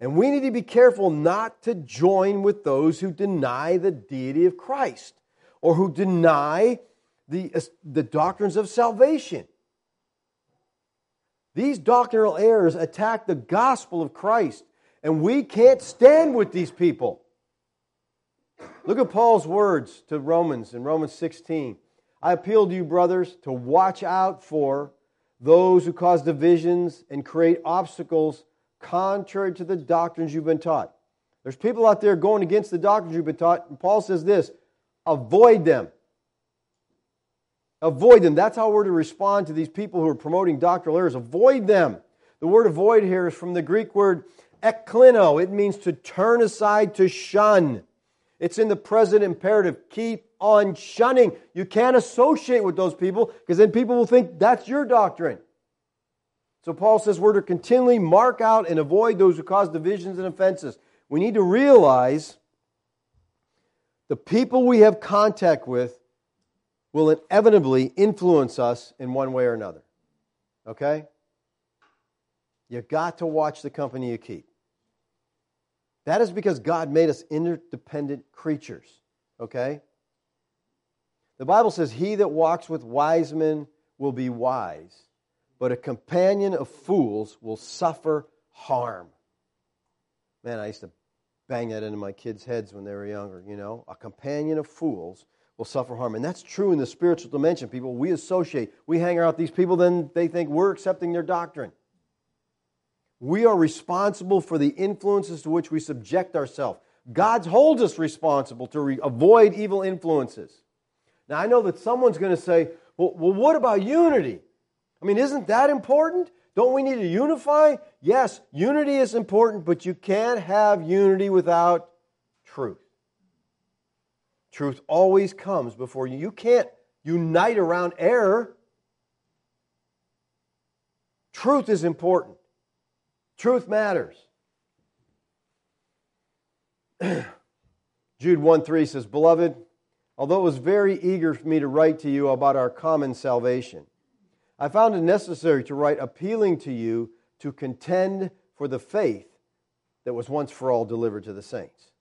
And we need to be careful not to join with those who deny the deity of Christ or who deny the, the doctrines of salvation. These doctrinal errors attack the gospel of Christ, and we can't stand with these people. Look at Paul's words to Romans in Romans 16. I appeal to you, brothers, to watch out for those who cause divisions and create obstacles contrary to the doctrines you've been taught. There's people out there going against the doctrines you've been taught, and Paul says this avoid them. Avoid them. That's how we're to respond to these people who are promoting doctrinal errors. Avoid them. The word avoid here is from the Greek word ekklino. It means to turn aside, to shun. It's in the present imperative. Keep on shunning. You can't associate with those people because then people will think that's your doctrine. So Paul says we're to continually mark out and avoid those who cause divisions and offenses. We need to realize the people we have contact with will inevitably influence us in one way or another. Okay? You got to watch the company you keep. That is because God made us interdependent creatures. Okay? The Bible says, He that walks with wise men will be wise, but a companion of fools will suffer harm. Man, I used to bang that into my kids' heads when they were younger, you know? A companion of fools will suffer harm. And that's true in the spiritual dimension, people. We associate, we hang around these people, then they think we're accepting their doctrine. We are responsible for the influences to which we subject ourselves. God holds us responsible to re- avoid evil influences. Now, I know that someone's going to say, well, well, what about unity? I mean, isn't that important? Don't we need to unify? Yes, unity is important, but you can't have unity without truth. Truth always comes before you. You can't unite around error. Truth is important. Truth matters. *clears throat* Jude 1 3 says, Beloved, although it was very eager for me to write to you about our common salvation, I found it necessary to write appealing to you to contend for the faith that was once for all delivered to the saints.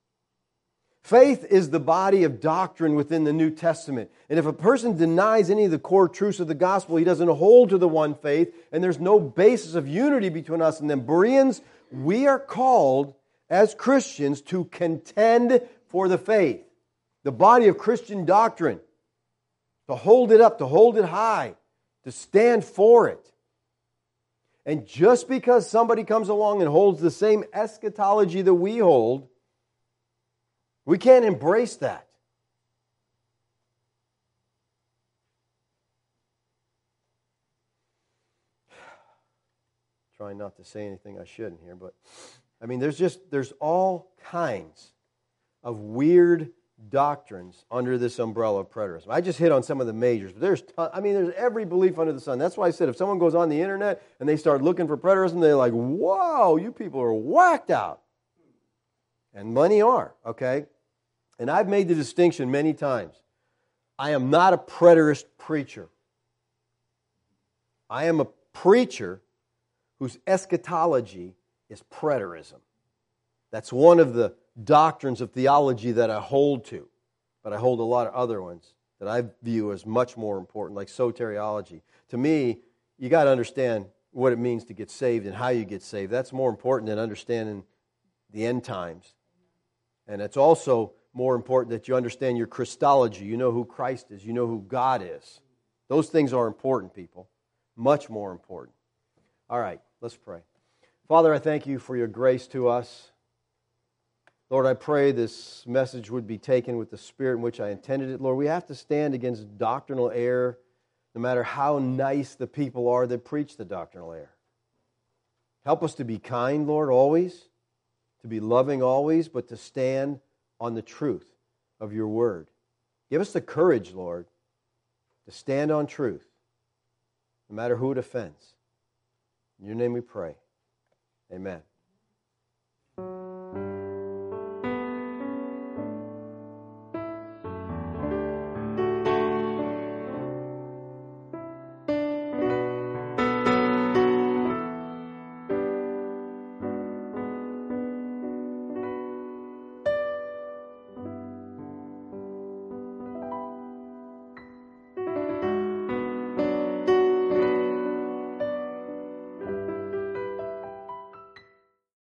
Faith is the body of doctrine within the New Testament. And if a person denies any of the core truths of the gospel, he doesn't hold to the one faith, and there's no basis of unity between us and them. Bereans, we are called as Christians to contend for the faith, the body of Christian doctrine, to hold it up, to hold it high, to stand for it. And just because somebody comes along and holds the same eschatology that we hold, we can't embrace that. *sighs* Trying not to say anything I shouldn't here, but I mean, there's just, there's all kinds of weird doctrines under this umbrella of preterism. I just hit on some of the majors, but there's, ton, I mean, there's every belief under the sun. That's why I said if someone goes on the internet and they start looking for preterism, they're like, whoa, you people are whacked out. And many are, okay? And I've made the distinction many times. I am not a preterist preacher. I am a preacher whose eschatology is preterism. That's one of the doctrines of theology that I hold to, but I hold a lot of other ones that I view as much more important, like soteriology. To me, you got to understand what it means to get saved and how you get saved. That's more important than understanding the end times. And it's also more important that you understand your Christology. You know who Christ is, you know who God is. Those things are important, people. Much more important. All right, let's pray. Father, I thank you for your grace to us. Lord, I pray this message would be taken with the spirit in which I intended it. Lord, we have to stand against doctrinal error, no matter how nice the people are that preach the doctrinal error. Help us to be kind, Lord, always, to be loving always, but to stand on the truth of your word. Give us the courage, Lord, to stand on truth, no matter who it offends. In your name we pray. Amen.